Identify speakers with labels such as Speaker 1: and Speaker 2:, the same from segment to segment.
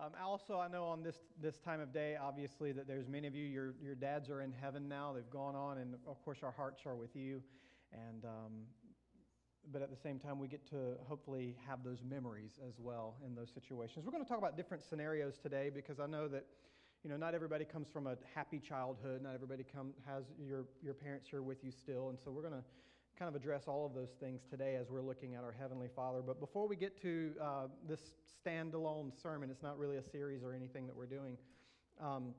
Speaker 1: Um, also, I know on this, this time of day, obviously, that there's many of you, your, your dads are in heaven now. They've gone on, and of course, our hearts are with you. And, um, but at the same time, we get to hopefully have those memories as well in those situations. We're going to talk about different scenarios today because I know that, you know, not everybody comes from a happy childhood. Not everybody come, has your, your parents here with you still. And so we're going to kind of address all of those things today as we're looking at our Heavenly Father. But before we get to uh, this standalone sermon, it's not really a series or anything that we're doing. Um,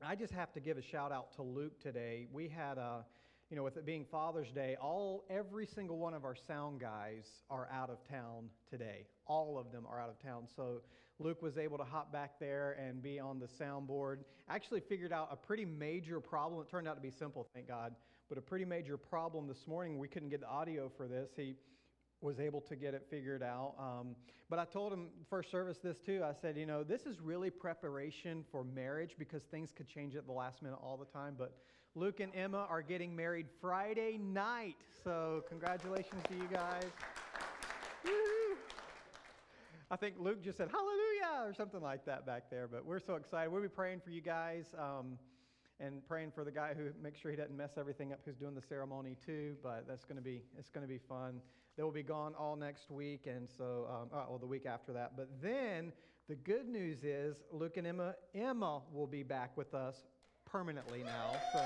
Speaker 1: I just have to give a shout out to Luke today. We had a you know, with it being Father's Day, all every single one of our sound guys are out of town today. All of them are out of town. So Luke was able to hop back there and be on the soundboard. Actually figured out a pretty major problem. It turned out to be simple, thank God, but a pretty major problem this morning. We couldn't get the audio for this. He was able to get it figured out. Um, but I told him first service this too. I said, you know, this is really preparation for marriage because things could change at the last minute all the time. But Luke and Emma are getting married Friday night. So congratulations to you guys. I think Luke just said hallelujah or something like that back there. But we're so excited. We'll be praying for you guys. Um, and praying for the guy who makes sure he doesn't mess everything up who's doing the ceremony too but that's going to be it's going to be fun. They will be gone all next week and so um, oh, well the week after that. But then the good news is luke and emma emma will be back with us permanently now so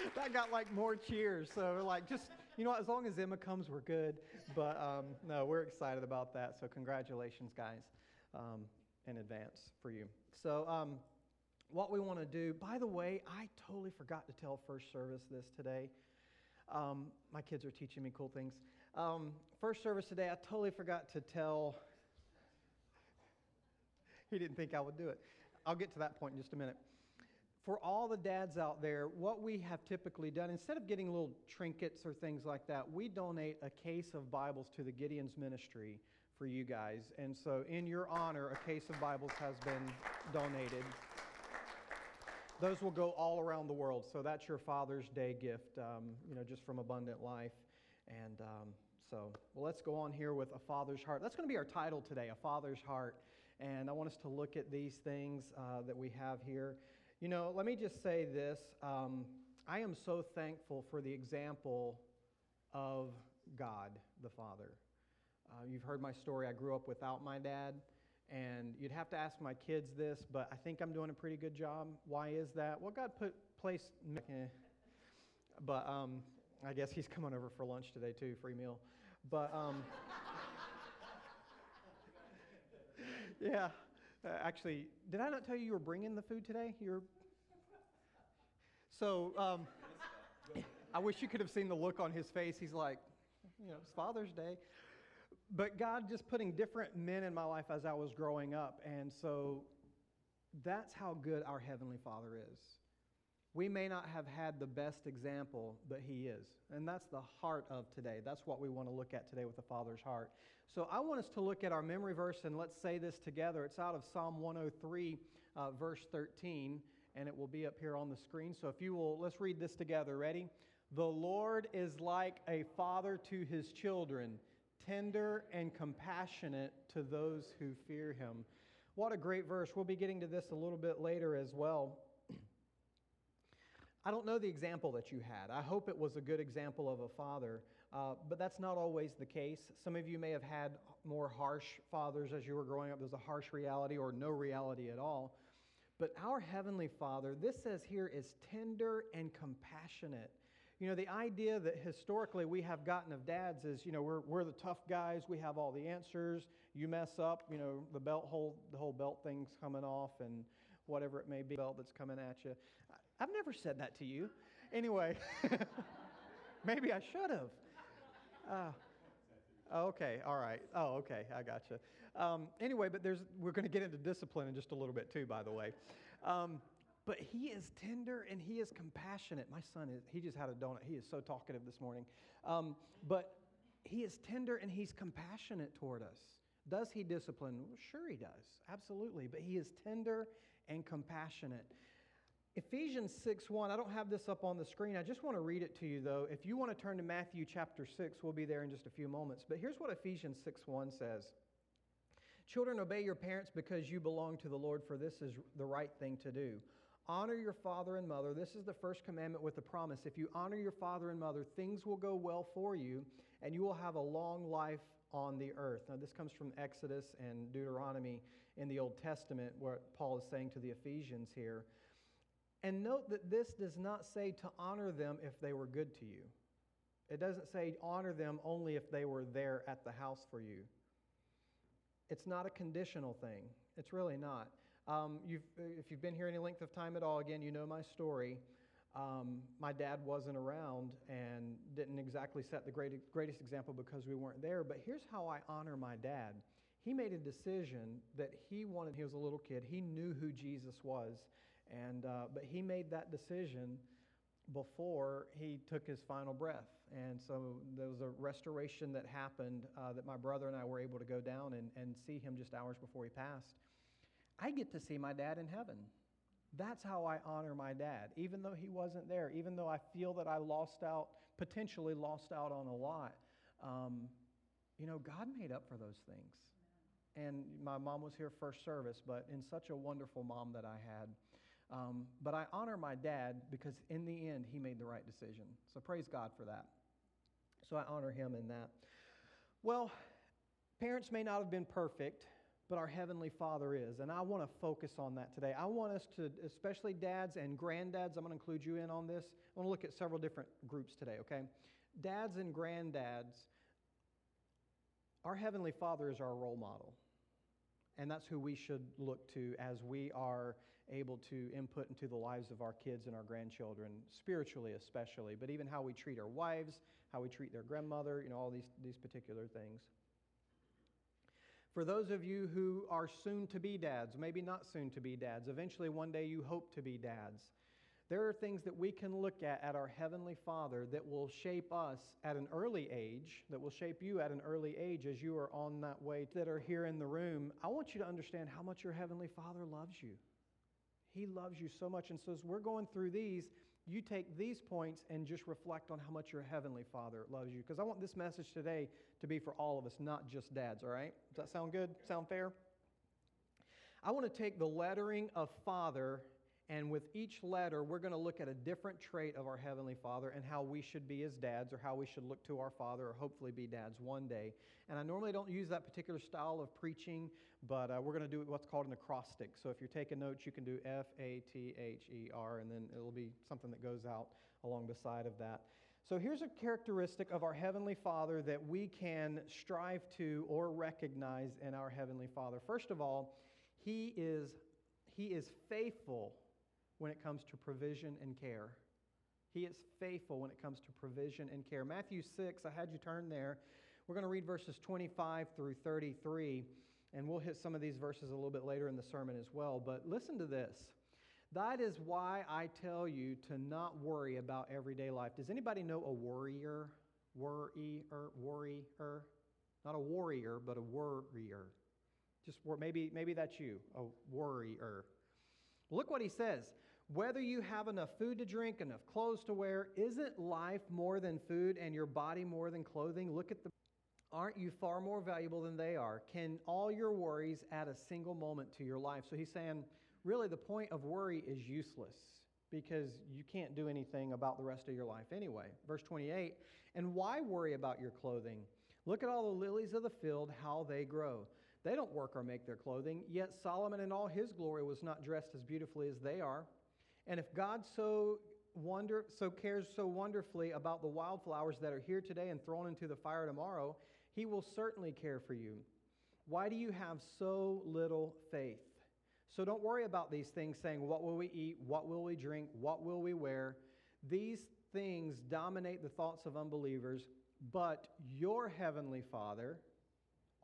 Speaker 1: that got like more cheers. So like just you know as long as emma comes we're good. But um, no we're excited about that. So congratulations guys um, in advance for you. So um, what we want to do. By the way, I totally forgot to tell first service this today. Um, my kids are teaching me cool things. Um, first service today, I totally forgot to tell. he didn't think I would do it. I'll get to that point in just a minute. For all the dads out there, what we have typically done, instead of getting little trinkets or things like that, we donate a case of Bibles to the Gideon's Ministry for you guys. And so, in your honor, a case of Bibles has been donated. Those will go all around the world. So that's your Father's Day gift, um, you know, just from Abundant Life. And um, so, well, let's go on here with a father's heart. That's going to be our title today, a father's heart. And I want us to look at these things uh, that we have here. You know, let me just say this. Um, I am so thankful for the example of God the Father. Uh, you've heard my story. I grew up without my dad. And you'd have to ask my kids this, but I think I'm doing a pretty good job. Why is that? Well, God put place. Eh. But um, I guess he's coming over for lunch today too, free meal. But um, yeah, uh, actually, did I not tell you you were bringing the food today? You're. So um, I wish you could have seen the look on his face. He's like, you know, it's Father's Day but God just putting different men in my life as I was growing up. And so that's how good our Heavenly Father is. We may not have had the best example, but He is. And that's the heart of today. That's what we want to look at today with the Father's heart. So I want us to look at our memory verse and let's say this together. It's out of Psalm 103, uh, verse 13, and it will be up here on the screen. So if you will, let's read this together. Ready? The Lord is like a father to his children tender and compassionate to those who fear him. What a great verse. We'll be getting to this a little bit later as well. I don't know the example that you had. I hope it was a good example of a father, uh, but that's not always the case. Some of you may have had more harsh fathers as you were growing up. There's a harsh reality or no reality at all. But our Heavenly Father, this says here, is tender and compassionate. You know, the idea that historically we have gotten of dads is, you know, we're, we're the tough guys, we have all the answers. You mess up, you know, the belt whole, the whole belt thing's coming off and whatever it may be, belt that's coming at you. I've never said that to you. Anyway, maybe I should have. Uh, Okay, all right. Oh, okay, I got you. Um, anyway, but there's we're going to get into discipline in just a little bit too, by the way. Um, but he is tender and he is compassionate. My son is, he just had a donut. He is so talkative this morning. Um, but he is tender and he's compassionate toward us. Does he discipline? Well, sure, he does. Absolutely. But he is tender and compassionate. Ephesians 6 1, I don't have this up on the screen. I just want to read it to you, though. If you want to turn to Matthew chapter 6, we'll be there in just a few moments. But here's what Ephesians 6 1 says Children, obey your parents because you belong to the Lord, for this is the right thing to do. Honor your father and mother. This is the first commandment with the promise. If you honor your father and mother, things will go well for you, and you will have a long life on the earth. Now, this comes from Exodus and Deuteronomy in the Old Testament, what Paul is saying to the Ephesians here. And note that this does not say to honor them if they were good to you. It doesn't say honor them only if they were there at the house for you. It's not a conditional thing. It's really not. Um, you've, if you've been here any length of time at all, again, you know my story. Um, my dad wasn't around and didn't exactly set the great, greatest example because we weren't there. But here's how I honor my dad. He made a decision that he wanted, he was a little kid, he knew who Jesus was. And, uh, but he made that decision before he took his final breath. And so there was a restoration that happened uh, that my brother and I were able to go down and, and see him just hours before he passed. I get to see my dad in heaven. That's how I honor my dad, even though he wasn't there, even though I feel that I lost out, potentially lost out on a lot. Um, you know, God made up for those things. And my mom was here first service, but in such a wonderful mom that I had. Um, but I honor my dad because in the end, he made the right decision. So praise God for that. So I honor him in that. Well, parents may not have been perfect, but our Heavenly Father is. And I want to focus on that today. I want us to, especially dads and granddads, I'm going to include you in on this. I want to look at several different groups today, okay? Dads and granddads, our Heavenly Father is our role model. And that's who we should look to as we are able to input into the lives of our kids and our grandchildren, spiritually especially, but even how we treat our wives, how we treat their grandmother, you know, all these, these particular things. For those of you who are soon to be dads, maybe not soon to be dads, eventually one day you hope to be dads, there are things that we can look at at our Heavenly Father that will shape us at an early age, that will shape you at an early age as you are on that way, that are here in the room. I want you to understand how much your Heavenly Father loves you. He loves you so much. And so, as we're going through these, you take these points and just reflect on how much your Heavenly Father loves you. Because I want this message today to be for all of us, not just dads, all right? Does that sound good? Sound fair? I want to take the lettering of Father and with each letter, we're going to look at a different trait of our Heavenly Father and how we should be as dads or how we should look to our Father or hopefully be dads one day. And I normally don't use that particular style of preaching, but uh, we're going to do what's called an acrostic. So if you're taking notes, you can do F A T H E R, and then it'll be something that goes out along the side of that. So here's a characteristic of our Heavenly Father that we can strive to or recognize in our Heavenly Father. First of all, He is, he is faithful when it comes to provision and care. He is faithful when it comes to provision and care. Matthew 6, I had you turn there. We're going to read verses 25 through 33, and we'll hit some of these verses a little bit later in the sermon as well. But listen to this. That is why I tell you to not worry about everyday life. Does anybody know a worrier? Worrier, worrier? Not a warrior, but a worrier. Just maybe maybe that's you, a worrier. Look what he says. Whether you have enough food to drink, enough clothes to wear, isn't life more than food and your body more than clothing? Look at the. Aren't you far more valuable than they are? Can all your worries add a single moment to your life? So he's saying, really, the point of worry is useless because you can't do anything about the rest of your life anyway. Verse 28 And why worry about your clothing? Look at all the lilies of the field, how they grow. They don't work or make their clothing, yet Solomon in all his glory was not dressed as beautifully as they are. And if God so wonder so cares so wonderfully about the wildflowers that are here today and thrown into the fire tomorrow, he will certainly care for you. Why do you have so little faith? So don't worry about these things saying, What will we eat? What will we drink? What will we wear? These things dominate the thoughts of unbelievers, but your heavenly Father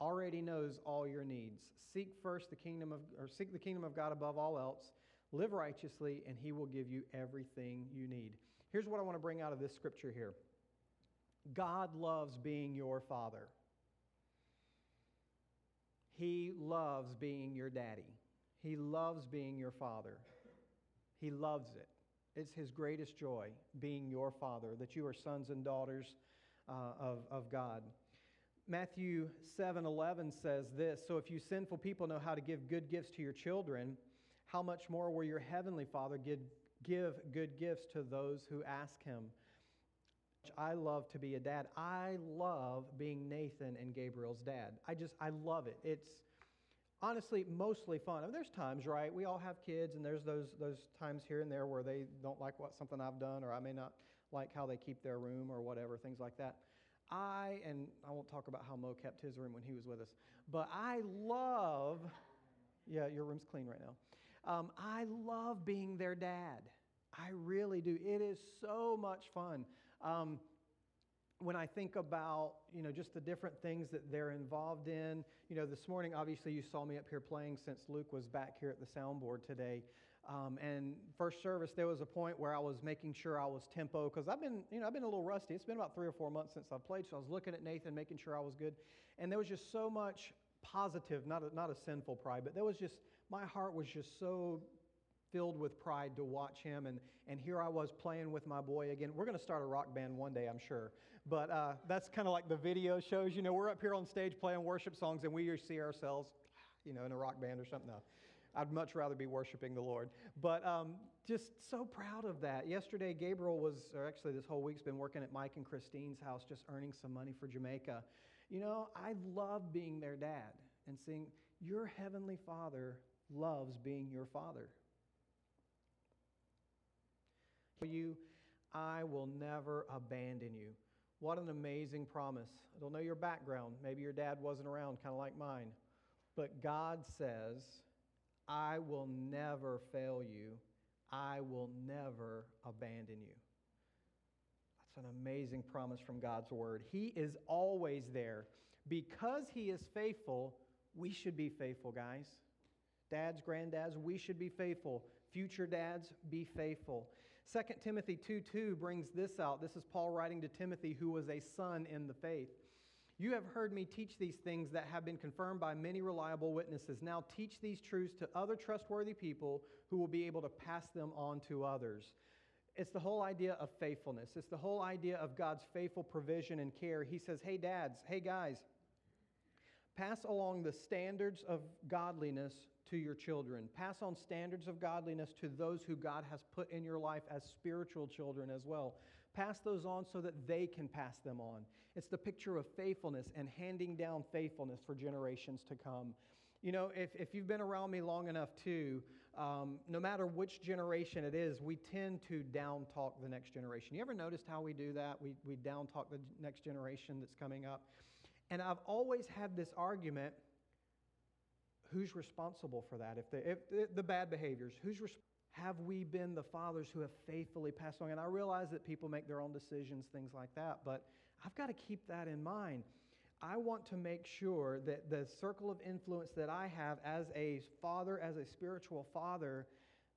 Speaker 1: already knows all your needs. Seek first the kingdom of or seek the kingdom of God above all else Live righteously, and He will give you everything you need. Here's what I want to bring out of this scripture here God loves being your father, He loves being your daddy, He loves being your father. He loves it. It's His greatest joy being your father, that you are sons and daughters uh, of, of God. Matthew 7 11 says this So if you sinful people know how to give good gifts to your children, how much more will your heavenly Father give, give good gifts to those who ask him? I love to be a dad. I love being Nathan and Gabriel's dad. I just, I love it. It's honestly mostly fun. I mean, there's times, right? We all have kids, and there's those, those times here and there where they don't like what something I've done, or I may not like how they keep their room or whatever, things like that. I, and I won't talk about how Mo kept his room when he was with us, but I love, yeah, your room's clean right now. Um, I love being their dad. I really do. It is so much fun. Um, when I think about, you know, just the different things that they're involved in, you know, this morning, obviously, you saw me up here playing since Luke was back here at the soundboard today. Um, and first service, there was a point where I was making sure I was tempo because I've been, you know, I've been a little rusty. It's been about three or four months since I've played, so I was looking at Nathan, making sure I was good. And there was just so much positive, not a, not a sinful pride, but there was just, my heart was just so filled with pride to watch him. And, and here I was playing with my boy again. We're going to start a rock band one day, I'm sure. But uh, that's kind of like the video shows. You know, we're up here on stage playing worship songs, and we see ourselves, you know, in a rock band or something. No. I'd much rather be worshiping the Lord. But um, just so proud of that. Yesterday, Gabriel was, or actually this whole week's been working at Mike and Christine's house, just earning some money for Jamaica. You know, I love being their dad and seeing your heavenly father loves being your father. For you, I will never abandon you. What an amazing promise. I don't know your background. Maybe your dad wasn't around, kind of like mine. But God says, I will never fail you. I will never abandon you. That's an amazing promise from God's word. He is always there. Because He is faithful, we should be faithful, guys. Dads, granddads, we should be faithful. Future dads, be faithful. 2 Timothy 2 2 brings this out. This is Paul writing to Timothy, who was a son in the faith. You have heard me teach these things that have been confirmed by many reliable witnesses. Now teach these truths to other trustworthy people who will be able to pass them on to others. It's the whole idea of faithfulness. It's the whole idea of God's faithful provision and care. He says, Hey, dads, hey, guys, pass along the standards of godliness to your children. Pass on standards of godliness to those who God has put in your life as spiritual children as well. Pass those on so that they can pass them on. It's the picture of faithfulness and handing down faithfulness for generations to come. You know, if, if you've been around me long enough too, um, no matter which generation it is, we tend to down talk the next generation. You ever noticed how we do that? We, we down talk the next generation that's coming up. And I've always had this argument who's responsible for that? If the, if the, the bad behaviors, who's res- have we been the fathers who have faithfully passed on? And I realize that people make their own decisions, things like that, but I've got to keep that in mind. I want to make sure that the circle of influence that I have as a father, as a spiritual father,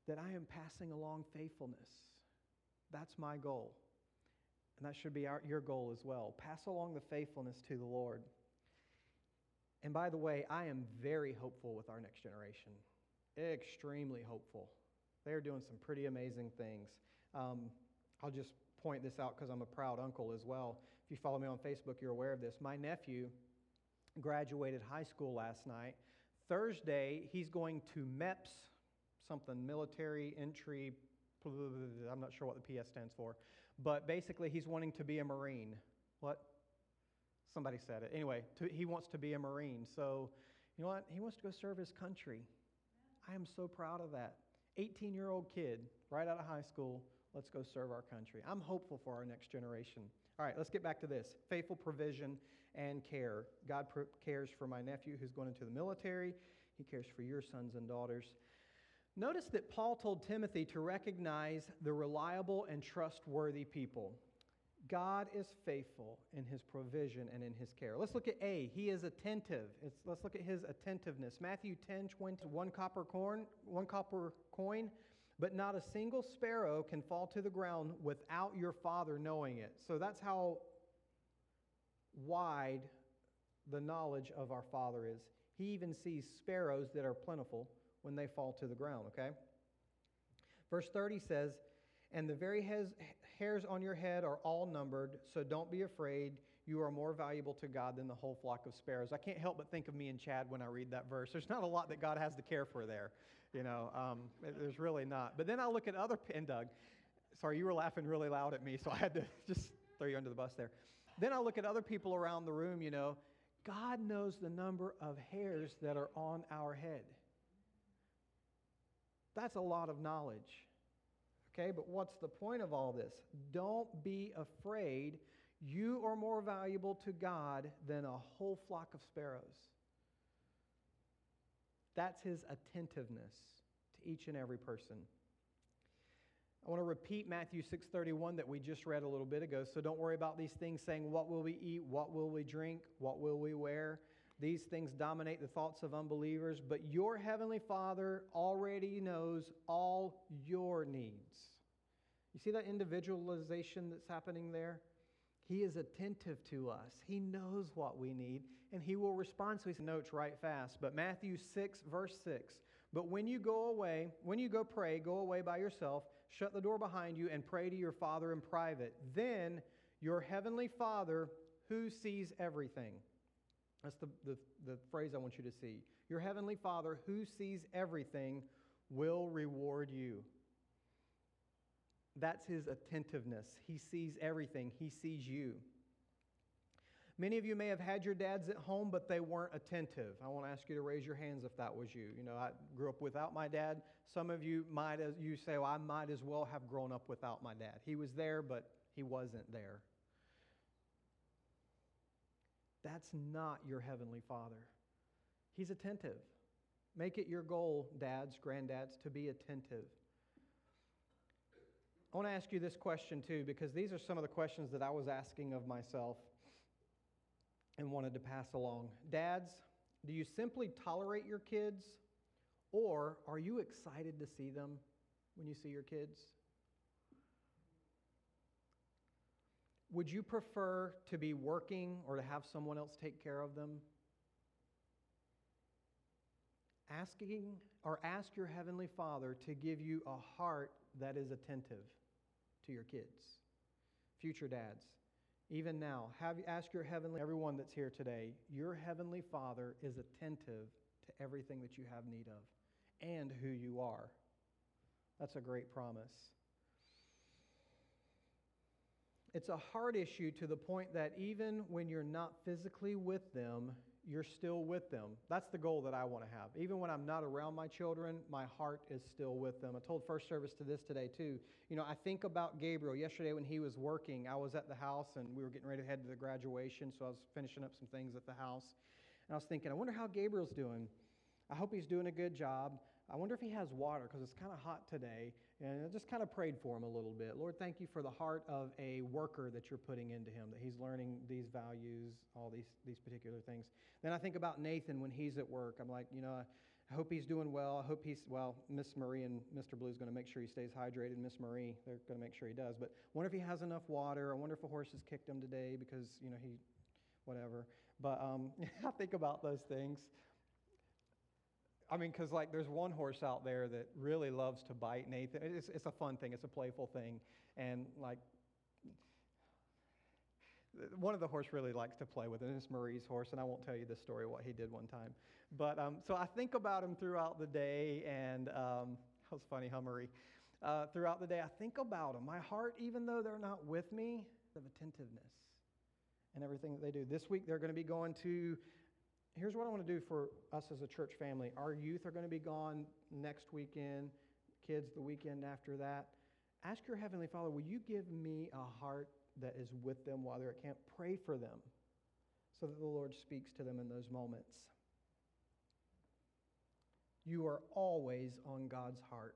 Speaker 1: that I am passing along faithfulness. That's my goal. And that should be our, your goal as well. Pass along the faithfulness to the Lord. And by the way, I am very hopeful with our next generation. Extremely hopeful. They're doing some pretty amazing things. Um, I'll just point this out because I'm a proud uncle as well. If you follow me on Facebook, you're aware of this. My nephew graduated high school last night. Thursday, he's going to MEPS, something military entry, I'm not sure what the PS stands for, but basically he's wanting to be a Marine. What? Somebody said it. Anyway, to, he wants to be a Marine. So, you know what? He wants to go serve his country. I am so proud of that. 18 year old kid, right out of high school, let's go serve our country. I'm hopeful for our next generation. All right, let's get back to this faithful provision and care. God cares for my nephew who's going into the military, He cares for your sons and daughters. Notice that Paul told Timothy to recognize the reliable and trustworthy people. God is faithful in his provision and in his care. Let's look at A. He is attentive. It's, let's look at his attentiveness. Matthew 10, 20, one copper coin, one copper coin, but not a single sparrow can fall to the ground without your father knowing it. So that's how wide the knowledge of our father is. He even sees sparrows that are plentiful when they fall to the ground, okay? Verse 30 says, and the very hairs on your head are all numbered, so don't be afraid. you are more valuable to God than the whole flock of sparrows. I can't help but think of me and Chad when I read that verse. There's not a lot that God has to care for there. You know, um, there's really not. But then I look at other, and Doug, sorry, you were laughing really loud at me, so I had to just throw you under the bus there. Then I look at other people around the room, you know, God knows the number of hairs that are on our head. That's a lot of knowledge. Okay, but what's the point of all this? Don't be afraid. You are more valuable to God than a whole flock of sparrows. That's his attentiveness to each and every person. I want to repeat Matthew 6:31 that we just read a little bit ago. So don't worry about these things saying what will we eat, what will we drink, what will we wear. These things dominate the thoughts of unbelievers, but your heavenly Father already knows all your needs. You see that individualization that's happening there? He is attentive to us. He knows what we need, and He will respond. So He notes right fast. But Matthew 6, verse 6 But when you go away, when you go pray, go away by yourself, shut the door behind you, and pray to your Father in private. Then your heavenly Father, who sees everything, that's the, the, the phrase I want you to see. Your heavenly Father, who sees everything, will reward you. That's his attentiveness. He sees everything, he sees you. Many of you may have had your dads at home, but they weren't attentive. I want to ask you to raise your hands if that was you. You know, I grew up without my dad. Some of you might, as you say, well, I might as well have grown up without my dad. He was there, but he wasn't there. That's not your heavenly Father. He's attentive. Make it your goal, dads, granddads, to be attentive. I want to ask you this question too, because these are some of the questions that I was asking of myself and wanted to pass along. Dads, do you simply tolerate your kids, or are you excited to see them when you see your kids? Would you prefer to be working or to have someone else take care of them? Asking or ask your Heavenly Father to give you a heart that is attentive to your kids. Future dads, even now, have ask your heavenly everyone that's here today, your heavenly Father is attentive to everything that you have need of and who you are. That's a great promise. It's a hard issue to the point that even when you're not physically with them, you're still with them. That's the goal that I want to have. Even when I'm not around my children, my heart is still with them. I told first service to this today too. You know, I think about Gabriel. Yesterday when he was working, I was at the house and we were getting ready to head to the graduation, so I was finishing up some things at the house. And I was thinking, I wonder how Gabriel's doing. I hope he's doing a good job. I wonder if he has water because it's kind of hot today. And I just kind of prayed for him a little bit. Lord, thank you for the heart of a worker that you're putting into him, that he's learning these values, all these, these particular things. Then I think about Nathan when he's at work. I'm like, you know, I hope he's doing well. I hope he's, well, Miss Marie and Mr. Blue is going to make sure he stays hydrated. Miss Marie, they're going to make sure he does. But I wonder if he has enough water. I wonder if a horse has kicked him today because, you know, he, whatever. But um, I think about those things. I mean, because like there's one horse out there that really loves to bite Nathan. It's, it's a fun thing, it's a playful thing. And like, one of the horse really likes to play with it. It's Marie's horse, and I won't tell you the story what he did one time. But um, so I think about him throughout the day, and um, that was funny, huh, Marie? Uh, throughout the day, I think about them. My heart, even though they're not with me, of attentiveness and everything that they do. This week, they're going to be going to here's what I want to do for us as a church family. Our youth are going to be gone next weekend, kids the weekend after that. Ask your Heavenly Father, will you give me a heart that is with them while they're at camp? Pray for them so that the Lord speaks to them in those moments. You are always on God's heart.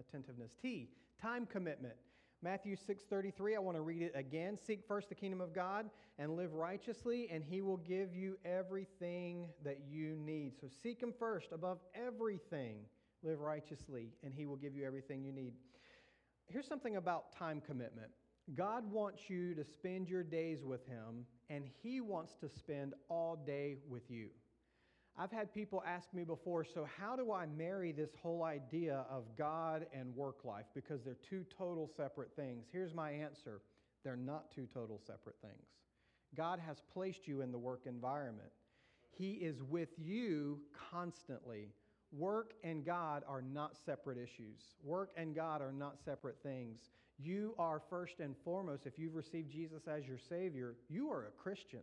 Speaker 1: Attentiveness. T, time commitment. Matthew 6:33, I want to read it again. Seek first the kingdom of God and live righteously, and he will give you everything that you need. So seek him first above everything. Live righteously, and he will give you everything you need. Here's something about time commitment. God wants you to spend your days with him, and he wants to spend all day with you. I've had people ask me before, so how do I marry this whole idea of God and work life? Because they're two total separate things. Here's my answer they're not two total separate things. God has placed you in the work environment. He is with you constantly. Work and God are not separate issues. Work and God are not separate things. You are first and foremost, if you've received Jesus as your Savior, you are a Christian.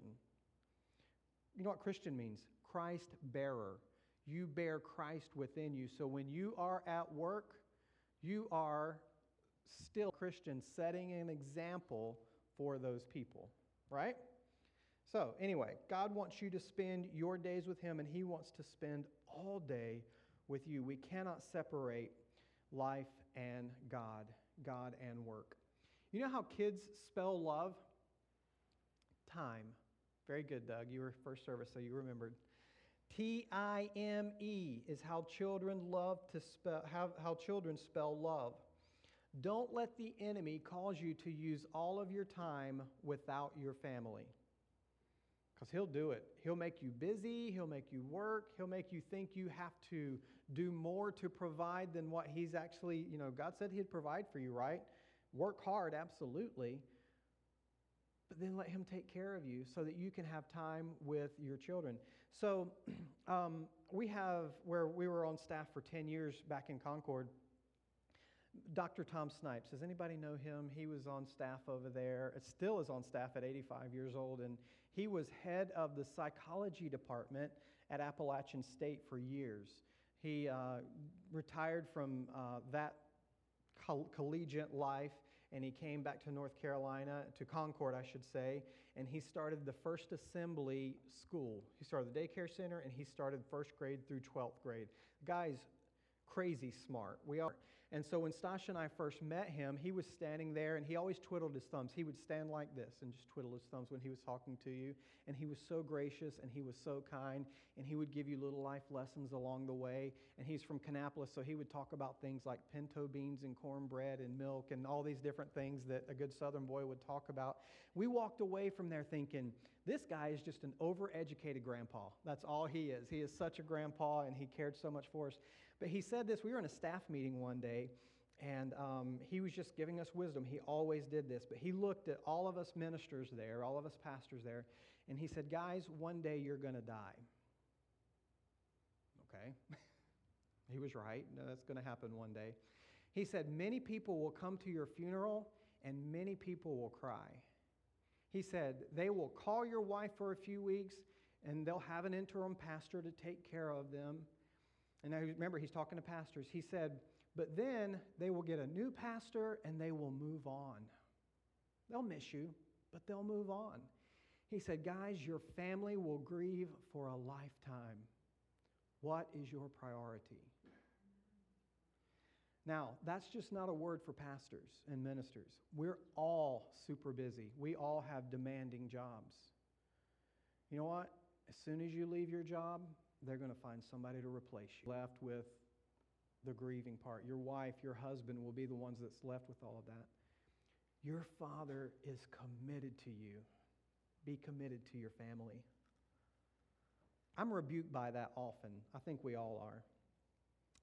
Speaker 1: You know what Christian means? Christ bearer. You bear Christ within you. So when you are at work, you are still Christian, setting an example for those people, right? So, anyway, God wants you to spend your days with Him, and He wants to spend all day with you. We cannot separate life and God, God and work. You know how kids spell love? Time. Very good, Doug. You were first service, so you remembered. T I M E is how children love to spell how, how children spell love. Don't let the enemy cause you to use all of your time without your family. Because he'll do it. He'll make you busy, he'll make you work, he'll make you think you have to do more to provide than what he's actually, you know, God said he'd provide for you, right? Work hard, absolutely. But then let him take care of you so that you can have time with your children. So um, we have, where we were on staff for 10 years back in Concord, Dr. Tom Snipes. Does anybody know him? He was on staff over there. It still is on staff at 85 years old, and he was head of the psychology department at Appalachian State for years. He uh, retired from uh, that coll- collegiate life and he came back to North Carolina, to Concord, I should say, and he started the first assembly school. He started the daycare center and he started first grade through 12th grade. The guy's crazy smart. We are. And so when Stasha and I first met him, he was standing there and he always twiddled his thumbs. He would stand like this and just twiddle his thumbs when he was talking to you. And he was so gracious and he was so kind and he would give you little life lessons along the way. And he's from Kannapolis, so he would talk about things like pinto beans and cornbread and milk and all these different things that a good southern boy would talk about. We walked away from there thinking, this guy is just an overeducated grandpa. That's all he is. He is such a grandpa and he cared so much for us. But he said this we were in a staff meeting one day, and um, he was just giving us wisdom. He always did this. But he looked at all of us ministers there, all of us pastors there, and he said, Guys, one day you're going to die. Okay. he was right. No, that's going to happen one day. He said, Many people will come to your funeral, and many people will cry. He said, They will call your wife for a few weeks, and they'll have an interim pastor to take care of them. And now remember, he's talking to pastors. He said, But then they will get a new pastor and they will move on. They'll miss you, but they'll move on. He said, Guys, your family will grieve for a lifetime. What is your priority? Now, that's just not a word for pastors and ministers. We're all super busy. We all have demanding jobs. You know what? As soon as you leave your job, they're going to find somebody to replace you. Left with the grieving part. Your wife, your husband will be the ones that's left with all of that. Your father is committed to you. Be committed to your family. I'm rebuked by that often. I think we all are.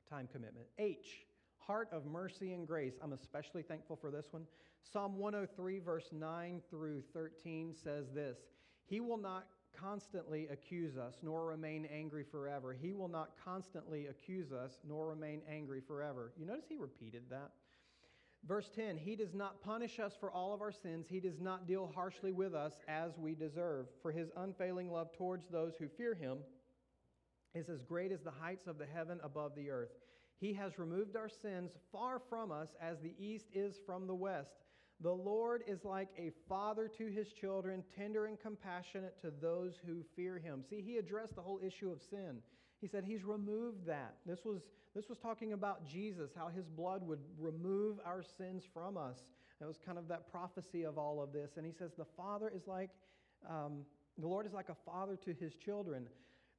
Speaker 1: Time commitment. H, heart of mercy and grace. I'm especially thankful for this one. Psalm 103, verse 9 through 13 says this He will not constantly accuse us, nor remain angry forever. He will not constantly accuse us, nor remain angry forever. You notice he repeated that? Verse 10 He does not punish us for all of our sins. He does not deal harshly with us as we deserve. For his unfailing love towards those who fear him is as great as the heights of the heaven above the earth. He has removed our sins far from us as the east is from the west. The Lord is like a father to his children, tender and compassionate to those who fear him. See, he addressed the whole issue of sin. He said he's removed that. This was, this was talking about Jesus, how his blood would remove our sins from us. It was kind of that prophecy of all of this. And he says the Father is like, um, the Lord is like a father to his children.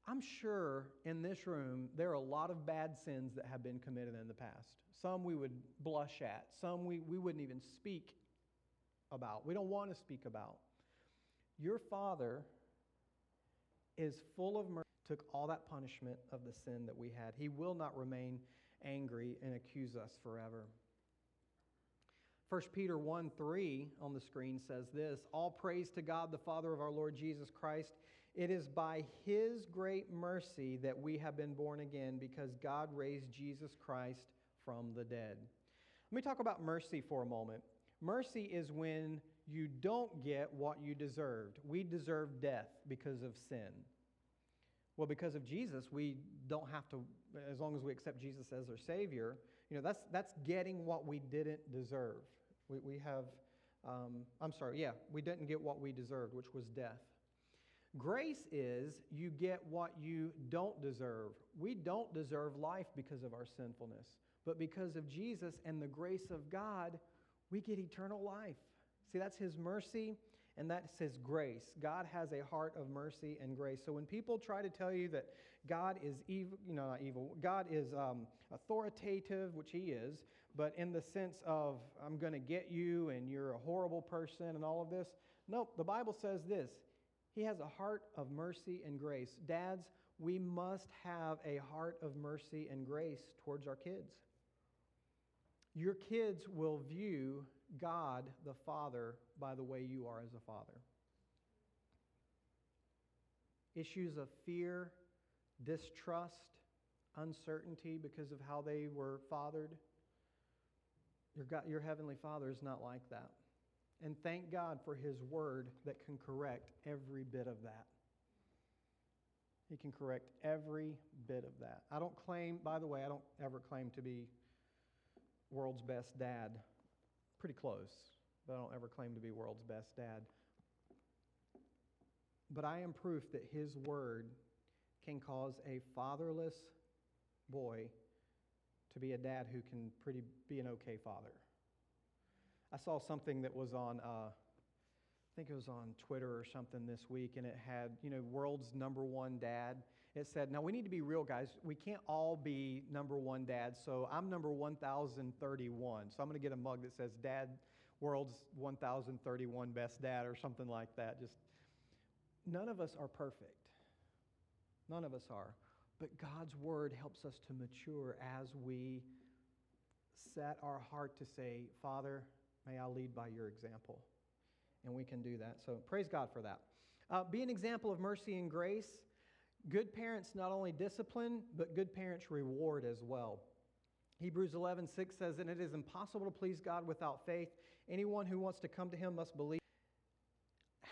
Speaker 1: I'm sure in this room there are a lot of bad sins that have been committed in the past. Some we would blush at, some we, we wouldn't even speak about, we don't want to speak about. Your Father is full of mercy, took all that punishment of the sin that we had. He will not remain angry and accuse us forever. 1 Peter 1 3 on the screen says this All praise to God, the Father of our Lord Jesus Christ. It is by his great mercy that we have been born again because God raised Jesus Christ from the dead. Let me talk about mercy for a moment. Mercy is when you don't get what you deserved. We deserve death because of sin. Well, because of Jesus, we don't have to, as long as we accept Jesus as our Savior, you know, that's, that's getting what we didn't deserve. We, we have, um, I'm sorry, yeah, we didn't get what we deserved, which was death. Grace is you get what you don't deserve. We don't deserve life because of our sinfulness, but because of Jesus and the grace of God, we get eternal life. See, that's His mercy and that's His grace. God has a heart of mercy and grace. So when people try to tell you that God is evil, you know, not evil, God is um, authoritative, which He is, but in the sense of, I'm going to get you and you're a horrible person and all of this. Nope, the Bible says this He has a heart of mercy and grace. Dads, we must have a heart of mercy and grace towards our kids. Your kids will view God the Father by the way you are as a father. Issues of fear, distrust, uncertainty because of how they were fathered. Your, God, your Heavenly Father is not like that. And thank God for His Word that can correct every bit of that. He can correct every bit of that. I don't claim, by the way, I don't ever claim to be world's best dad. Pretty close, but I don't ever claim to be world's best dad. But I am proof that His Word can cause a fatherless boy to be a dad who can pretty be an okay father. I saw something that was on, uh, I think it was on Twitter or something this week, and it had, you know, world's number one dad. It said, now we need to be real, guys. We can't all be number one dads. So I'm number 1031. So I'm going to get a mug that says, Dad, world's 1031 best dad, or something like that. Just none of us are perfect. None of us are. But God's word helps us to mature as we set our heart to say, Father, may I lead by your example. And we can do that. So praise God for that. Uh, be an example of mercy and grace. Good parents not only discipline, but good parents reward as well. Hebrews 11, 6 says, And it is impossible to please God without faith. Anyone who wants to come to him must believe.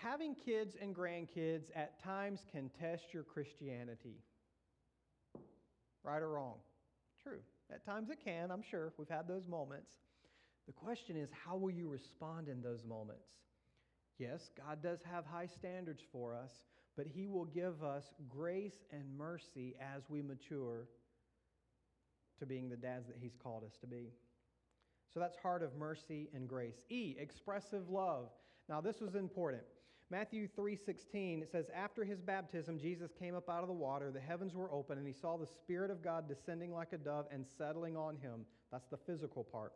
Speaker 1: Having kids and grandkids at times can test your Christianity. Right or wrong? True. At times it can, I'm sure. We've had those moments. The question is, how will you respond in those moments? Yes, God does have high standards for us, but He will give us grace and mercy as we mature to being the dads that He's called us to be. So that's heart of mercy and grace. E, expressive love. Now, this was important. Matthew 3:16 it says after his baptism Jesus came up out of the water the heavens were open and he saw the spirit of God descending like a dove and settling on him that's the physical part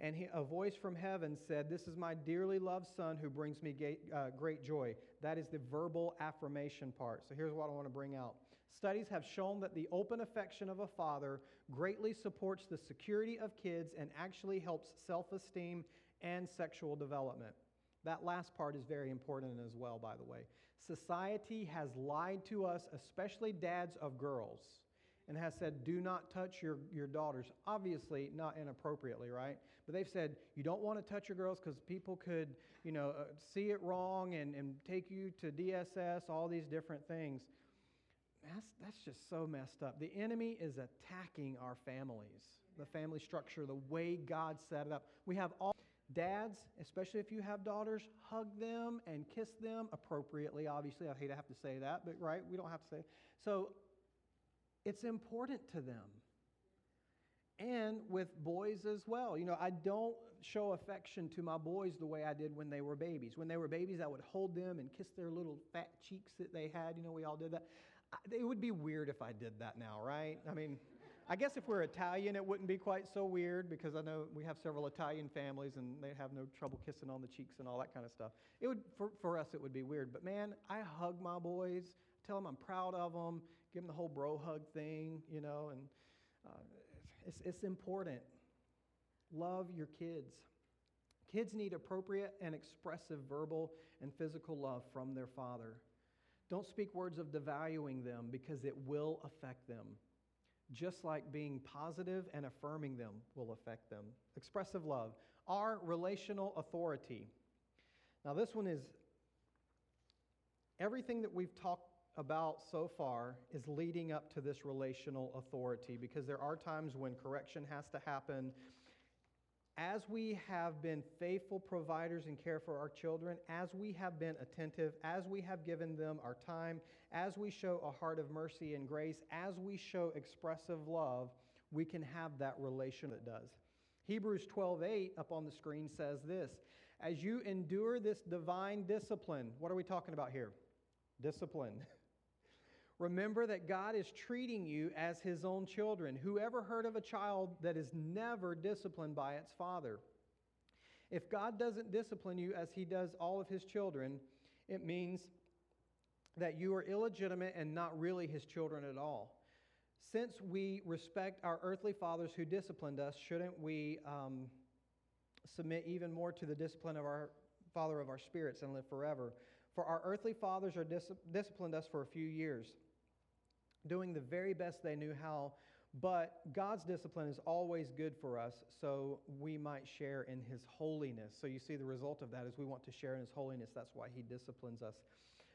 Speaker 1: and he, a voice from heaven said this is my dearly loved son who brings me great, uh, great joy that is the verbal affirmation part so here's what I want to bring out Studies have shown that the open affection of a father greatly supports the security of kids and actually helps self esteem and sexual development. That last part is very important as well, by the way. Society has lied to us, especially dads of girls, and has said, do not touch your, your daughters. Obviously, not inappropriately, right? But they've said, you don't want to touch your girls because people could, you know, uh, see it wrong and, and take you to DSS, all these different things. That's, that's just so messed up. The enemy is attacking our families, the family structure, the way God set it up. We have all. Dads, especially if you have daughters, hug them and kiss them appropriately. Obviously, I hate to have to say that, but right, we don't have to say. It. So it's important to them. And with boys as well. You know, I don't show affection to my boys the way I did when they were babies. When they were babies, I would hold them and kiss their little fat cheeks that they had. You know, we all did that. It would be weird if I did that now, right? I mean, I guess if we're Italian, it wouldn't be quite so weird because I know we have several Italian families and they have no trouble kissing on the cheeks and all that kind of stuff. It would, for, for us, it would be weird. But man, I hug my boys, tell them I'm proud of them, give them the whole bro hug thing, you know, and uh, it's, it's important. Love your kids. Kids need appropriate and expressive verbal and physical love from their father. Don't speak words of devaluing them because it will affect them. Just like being positive and affirming them will affect them. Expressive love. Our relational authority. Now, this one is everything that we've talked about so far is leading up to this relational authority because there are times when correction has to happen. As we have been faithful providers and care for our children, as we have been attentive, as we have given them our time, as we show a heart of mercy and grace, as we show expressive love, we can have that relation that does. Hebrews 12:8 up on the screen says this, as you endure this divine discipline. What are we talking about here? Discipline. Remember that God is treating you as his own children. Whoever heard of a child that is never disciplined by its father? If God doesn't discipline you as he does all of his children, it means that you are illegitimate and not really his children at all. Since we respect our earthly fathers who disciplined us, shouldn't we um, submit even more to the discipline of our Father of our spirits and live forever? For our earthly fathers are dis- disciplined us for a few years doing the very best they knew how. But God's discipline is always good for us, so we might share in His holiness. So you see, the result of that is we want to share in His holiness. That's why He disciplines us.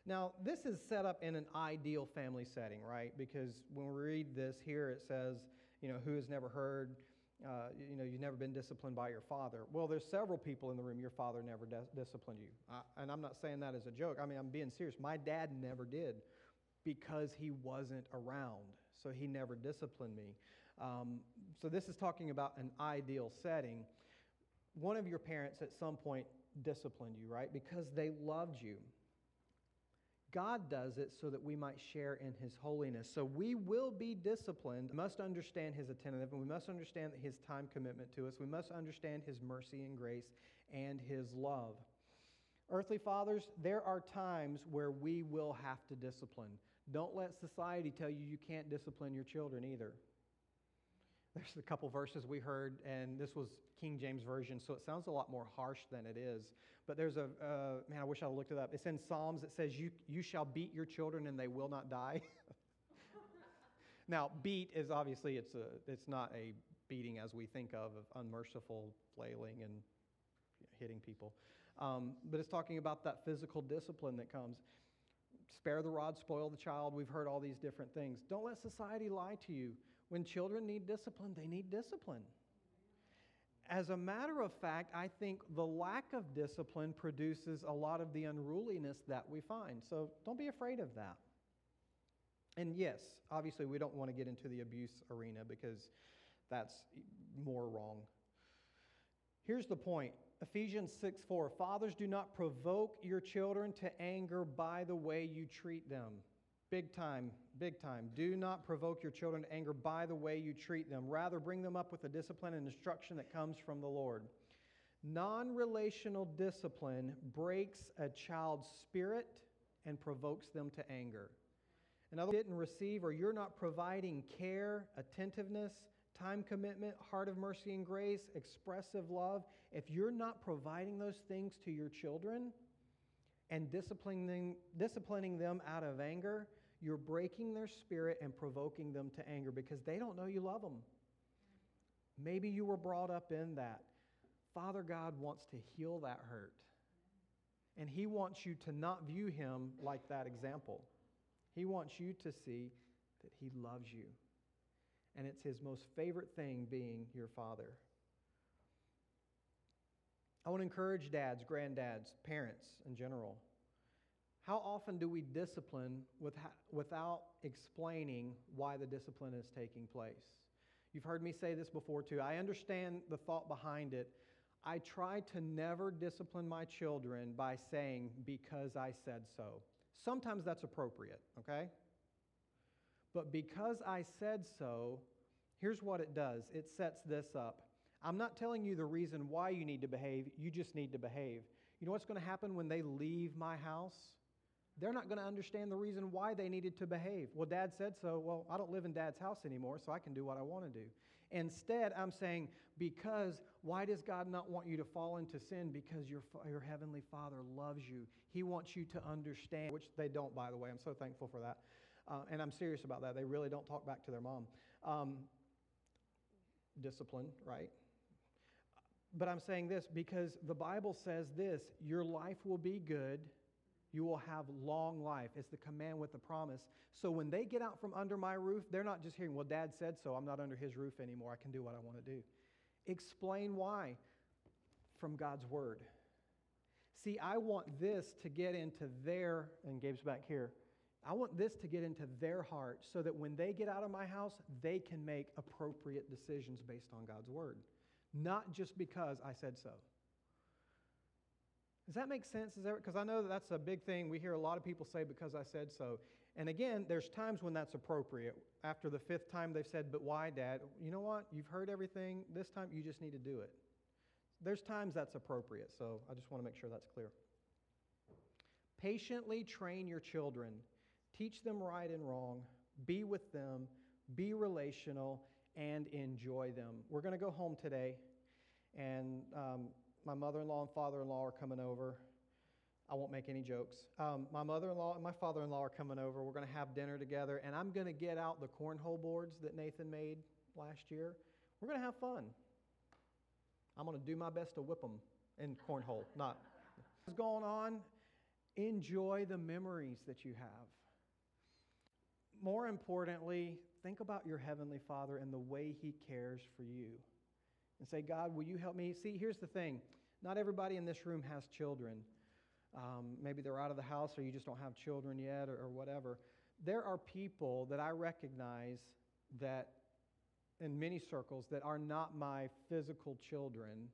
Speaker 1: Now, this is set up in an ideal family setting, right? Because when we read this here, it says, you know, who has never heard, uh, you know, you've never been disciplined by your father. Well, there's several people in the room, your father never disciplined you. And I'm not saying that as a joke. I mean, I'm being serious. My dad never did because he wasn't around. So he never disciplined me. Um, so this is talking about an ideal setting. One of your parents at some point disciplined you, right? Because they loved you. God does it so that we might share in his holiness. So we will be disciplined, we must understand his attentive, and we must understand his time commitment to us. We must understand his mercy and grace and his love. Earthly fathers, there are times where we will have to discipline. Don't let society tell you you can't discipline your children either. There's a couple verses we heard, and this was King James Version, so it sounds a lot more harsh than it is. But there's a, uh, man, I wish I looked it up. It's in Psalms. It says, you, you shall beat your children and they will not die. now, beat is obviously, it's, a, it's not a beating as we think of, of unmerciful flailing and hitting people. Um, but it's talking about that physical discipline that comes. Spare the rod, spoil the child. We've heard all these different things. Don't let society lie to you. When children need discipline, they need discipline. As a matter of fact, I think the lack of discipline produces a lot of the unruliness that we find. So don't be afraid of that. And yes, obviously, we don't want to get into the abuse arena because that's more wrong. Here's the point Ephesians 6 4. Fathers, do not provoke your children to anger by the way you treat them. Big time, big time. Do not provoke your children to anger by the way you treat them. Rather, bring them up with the discipline and instruction that comes from the Lord. Non relational discipline breaks a child's spirit and provokes them to anger. In other words, didn't receive or you're not providing care, attentiveness, time commitment, heart of mercy and grace, expressive love, if you're not providing those things to your children and disciplining, disciplining them out of anger, you're breaking their spirit and provoking them to anger because they don't know you love them. Maybe you were brought up in that. Father God wants to heal that hurt. And He wants you to not view Him like that example. He wants you to see that He loves you and it's his most favorite thing being your father. I want to encourage dads, granddads, parents in general. How often do we discipline with, without explaining why the discipline is taking place? You've heard me say this before too. I understand the thought behind it. I try to never discipline my children by saying, because I said so. Sometimes that's appropriate, okay? But because I said so, here's what it does it sets this up. I'm not telling you the reason why you need to behave, you just need to behave. You know what's going to happen when they leave my house? They're not going to understand the reason why they needed to behave. Well, dad said so. Well, I don't live in dad's house anymore, so I can do what I want to do. Instead, I'm saying, because why does God not want you to fall into sin? Because your, your Heavenly Father loves you. He wants you to understand, which they don't, by the way. I'm so thankful for that. Uh, and I'm serious about that. They really don't talk back to their mom. Um, discipline, right? But I'm saying this because the Bible says this your life will be good. You will have long life. It's the command with the promise. So when they get out from under my roof, they're not just hearing, well, dad said so. I'm not under his roof anymore. I can do what I want to do. Explain why from God's word. See, I want this to get into their, and Gabe's back here, I want this to get into their heart so that when they get out of my house, they can make appropriate decisions based on God's word, not just because I said so. Does that make sense? Because I know that that's a big thing we hear a lot of people say because I said so. And again, there's times when that's appropriate. After the fifth time they've said, But why, Dad? You know what? You've heard everything. This time you just need to do it. There's times that's appropriate. So I just want to make sure that's clear. Patiently train your children Teach them right and wrong, be with them, be relational, and enjoy them. We're going to go home today, and um, my mother in law and father in law are coming over. I won't make any jokes. Um, my mother in law and my father in law are coming over. We're going to have dinner together, and I'm going to get out the cornhole boards that Nathan made last year. We're going to have fun. I'm going to do my best to whip them in cornhole, not. What's going on? Enjoy the memories that you have more importantly, think about your Heavenly Father and the way He cares for you. And say, God, will you help me? See, here's the thing not everybody in this room has children. Um, maybe they're out of the house or you just don't have children yet or, or whatever. There are people that I recognize that, in many circles, that are not my physical children,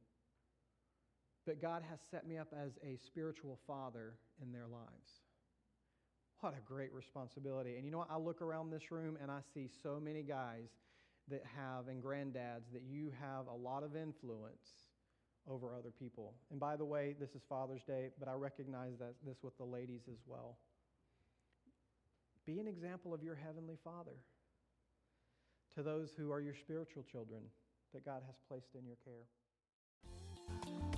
Speaker 1: but God has set me up as a spiritual father in their lives. What a great responsibility. And you know what? I look around this room and I see so many guys that have, and granddads, that you have a lot of influence over other people. And by the way, this is Father's Day, but I recognize that this with the ladies as well. Be an example of your Heavenly Father to those who are your spiritual children that God has placed in your care.